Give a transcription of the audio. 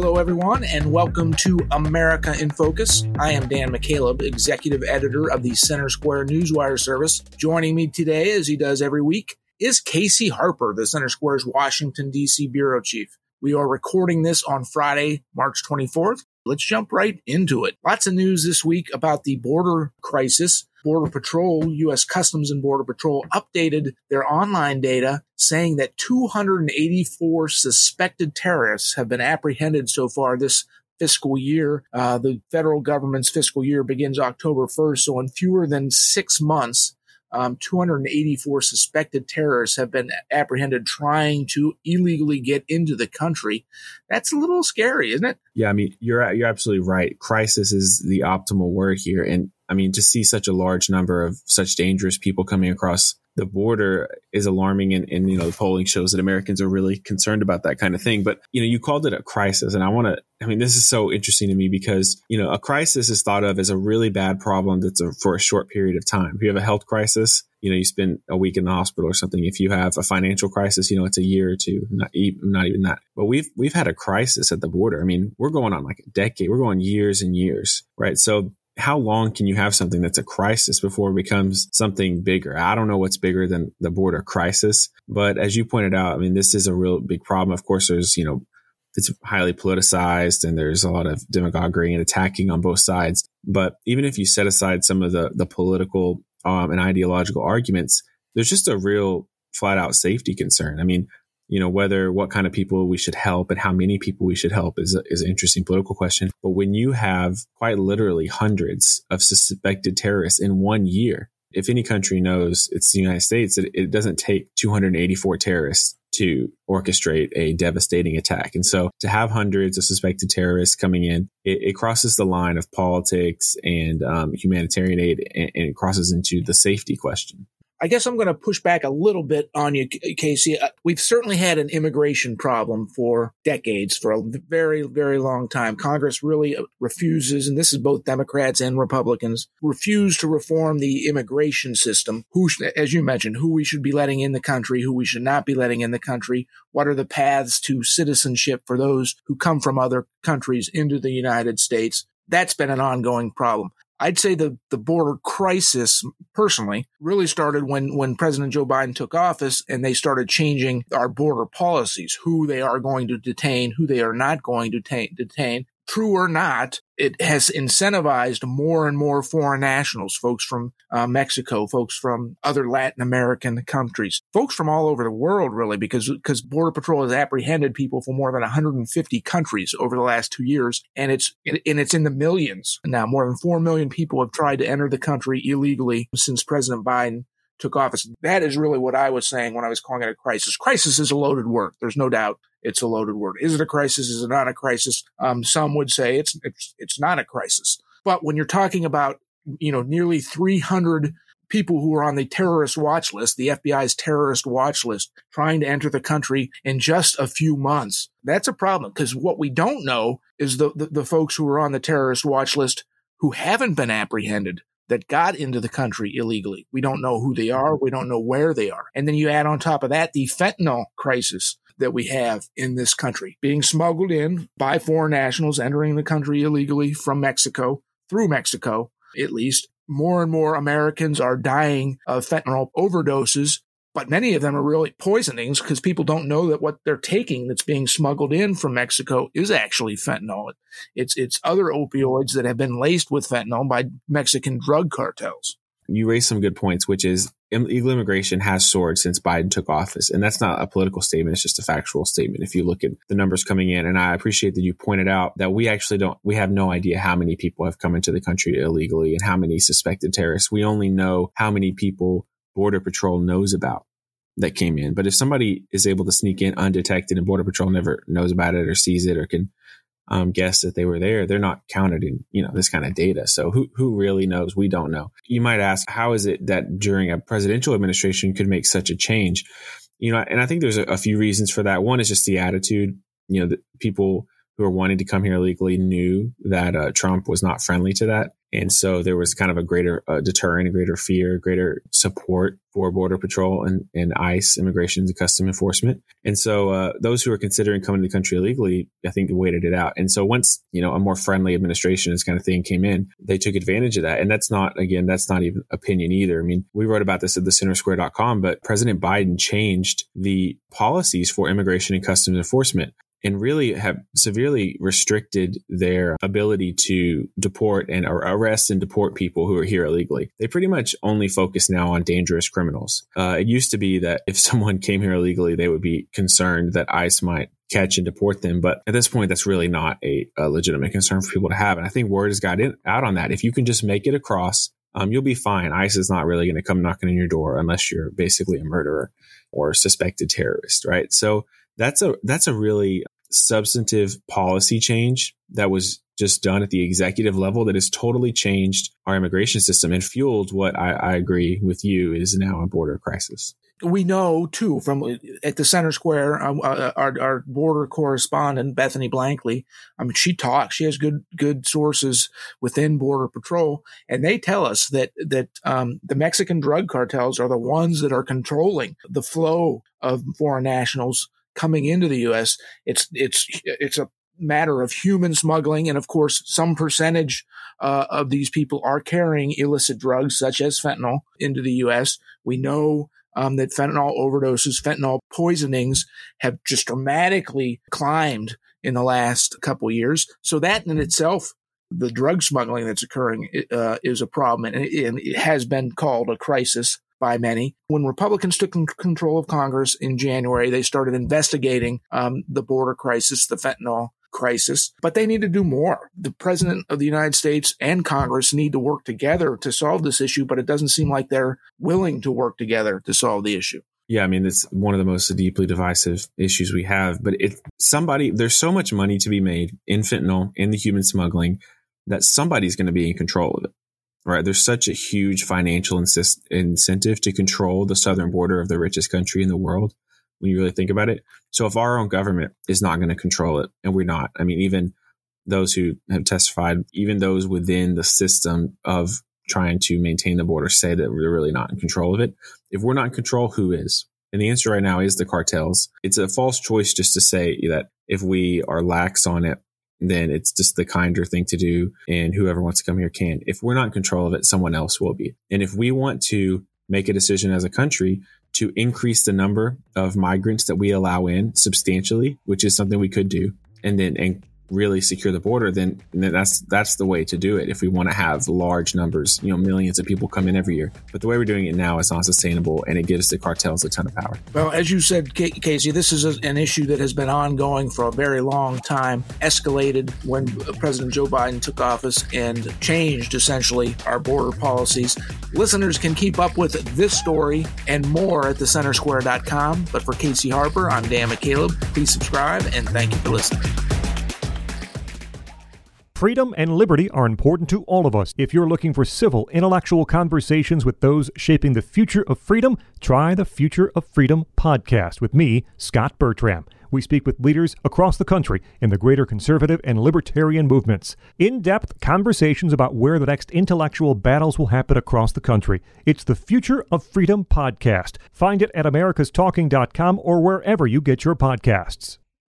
Hello, everyone, and welcome to America in Focus. I am Dan McCaleb, executive editor of the Center Square Newswire service. Joining me today, as he does every week, is Casey Harper, the Center Square's Washington, D.C. bureau chief. We are recording this on Friday, March 24th. Let's jump right into it. Lots of news this week about the border crisis. Border Patrol, U.S. Customs and Border Patrol updated their online data saying that 284 suspected terrorists have been apprehended so far this fiscal year. Uh, the federal government's fiscal year begins October 1st. So in fewer than six months, um, 284 suspected terrorists have been apprehended trying to illegally get into the country. That's a little scary, isn't it? Yeah, I mean, you're you're absolutely right. Crisis is the optimal word here, and I mean, to see such a large number of such dangerous people coming across the border is alarming and, and, you know the polling shows that americans are really concerned about that kind of thing. But you know you called it a crisis. And i want to i mean this is so interesting to me because you know a crisis is thought of as a really bad problem that's a, for a short period of time. If you have a health crisis you know you spend a week in the hospital or something. If you have a financial crisis you know it's a year or two not even, not even that. But we've we've had a crisis at the border. I mean we're going on like a decade. We're going years and years right? So how long can you have something that's a crisis before it becomes something bigger? I don't know what's bigger than the border crisis, but as you pointed out, I mean, this is a real big problem. Of course, there's, you know, it's highly politicized and there's a lot of demagoguery and attacking on both sides. But even if you set aside some of the, the political um, and ideological arguments, there's just a real flat out safety concern. I mean, you know, whether what kind of people we should help and how many people we should help is, is an interesting political question. But when you have quite literally hundreds of suspected terrorists in one year, if any country knows it's the United States, it, it doesn't take 284 terrorists to orchestrate a devastating attack. And so to have hundreds of suspected terrorists coming in, it, it crosses the line of politics and um, humanitarian aid and, and it crosses into the safety question. I guess I'm going to push back a little bit on you, Casey. Uh, we've certainly had an immigration problem for decades, for a very, very long time. Congress really uh, refuses, and this is both Democrats and Republicans, refuse to reform the immigration system. Who, as you mentioned, who we should be letting in the country, who we should not be letting in the country. What are the paths to citizenship for those who come from other countries into the United States? That's been an ongoing problem. I'd say the, the border crisis personally really started when, when President Joe Biden took office and they started changing our border policies, who they are going to detain, who they are not going to detain, detain true or not, it has incentivized more and more foreign nationals, folks from uh, Mexico, folks from other Latin American countries, folks from all over the world, really, because because Border Patrol has apprehended people from more than 150 countries over the last two years, and it's and it's in the millions now. More than four million people have tried to enter the country illegally since President Biden took office. That is really what I was saying when I was calling it a crisis. Crisis is a loaded word. There's no doubt it's a loaded word. Is it a crisis? Is it not a crisis? Um, some would say it's, it's, it's not a crisis. But when you're talking about, you know, nearly 300 people who are on the terrorist watch list, the FBI's terrorist watch list, trying to enter the country in just a few months, that's a problem because what we don't know is the, the, the folks who are on the terrorist watch list who haven't been apprehended that got into the country illegally. We don't know who they mm-hmm. are. We don't know where they are. And then you add on top of that the fentanyl crisis that we have in this country being smuggled in by foreign nationals entering the country illegally from Mexico through Mexico, at least. More and more Americans are dying of fentanyl overdoses but many of them are really poisonings because people don't know that what they're taking that's being smuggled in from Mexico is actually fentanyl. It's it's other opioids that have been laced with fentanyl by Mexican drug cartels. You raise some good points, which is illegal immigration has soared since Biden took office. And that's not a political statement. It's just a factual statement. If you look at the numbers coming in, and I appreciate that you pointed out that we actually don't, we have no idea how many people have come into the country illegally and how many suspected terrorists. We only know how many people Border Patrol knows about that came in. But if somebody is able to sneak in undetected and Border Patrol never knows about it or sees it or can um, guess that they were there, they're not counted in you know this kind of data. So who who really knows? We don't know. You might ask, how is it that during a presidential administration could make such a change? You know, and I think there's a, a few reasons for that. One is just the attitude. You know, people who are wanting to come here legally knew that uh, Trump was not friendly to that. And so there was kind of a greater uh, deterrent, a greater fear, greater support for Border Patrol and, and ICE, Immigration and Custom Enforcement. And so uh, those who are considering coming to the country illegally, I think, waited it out. And so once, you know, a more friendly administration, this kind of thing came in, they took advantage of that. And that's not, again, that's not even opinion either. I mean, we wrote about this at the centersquare.com, but President Biden changed the policies for immigration and customs enforcement and really have severely restricted their ability to deport and arrest and deport people who are here illegally. They pretty much only focus now on dangerous criminals. Uh, it used to be that if someone came here illegally, they would be concerned that ICE might catch and deport them. But at this point, that's really not a, a legitimate concern for people to have. And I think word has got in, out on that. If you can just make it across, um, you'll be fine. ICE is not really going to come knocking on your door unless you're basically a murderer or suspected terrorist, right? So that's a that's a really substantive policy change that was just done at the executive level that has totally changed our immigration system and fueled what I, I agree with you is now a border crisis. We know too from at the center square um, uh, our, our border correspondent bethany blankley i mean she talks she has good good sources within border patrol and they tell us that that um, the mexican drug cartels are the ones that are controlling the flow of foreign nationals coming into the U.S. It's it's it's a matter of human smuggling, and of course, some percentage uh, of these people are carrying illicit drugs such as fentanyl into the U.S. We know um, that fentanyl overdoses, fentanyl poisonings have just dramatically climbed in the last couple years. So that in itself the drug smuggling that's occurring uh, is a problem and it, and it, has been called a crisis by many. When Republicans took control of Congress in January, they started investigating um, the border crisis, the fentanyl crisis, but they need to do more. The president of the United States and Congress need to work together to solve this issue, but it doesn't seem like they're willing to work together to solve the issue. Yeah, I mean it's one of the most deeply divisive issues we have. But it somebody there's so much money to be made in fentanyl in the human smuggling that somebody's going to be in control of it right? There's such a huge financial insist- incentive to control the southern border of the richest country in the world when you really think about it. So if our own government is not going to control it, and we're not, I mean, even those who have testified, even those within the system of trying to maintain the border say that we're really not in control of it. If we're not in control, who is? And the answer right now is the cartels. It's a false choice just to say that if we are lax on it, then it's just the kinder thing to do. And whoever wants to come here can. If we're not in control of it, someone else will be. And if we want to make a decision as a country to increase the number of migrants that we allow in substantially, which is something we could do, and then and really secure the border, then, then that's that's the way to do it. If we want to have large numbers, you know, millions of people come in every year, but the way we're doing it now is not sustainable, and it gives the cartels a ton of power. Well, as you said, Casey, this is an issue that has been ongoing for a very long time. Escalated when President Joe Biden took office and changed essentially our border policies. Listeners can keep up with this story and more at thecentersquare.com. But for Casey Harper, I'm Dan McCaleb. Please subscribe and thank you for listening. Freedom and liberty are important to all of us. If you're looking for civil, intellectual conversations with those shaping the future of freedom, try the Future of Freedom podcast with me, Scott Bertram. We speak with leaders across the country in the greater conservative and libertarian movements. In depth conversations about where the next intellectual battles will happen across the country. It's the Future of Freedom podcast. Find it at americastalking.com or wherever you get your podcasts.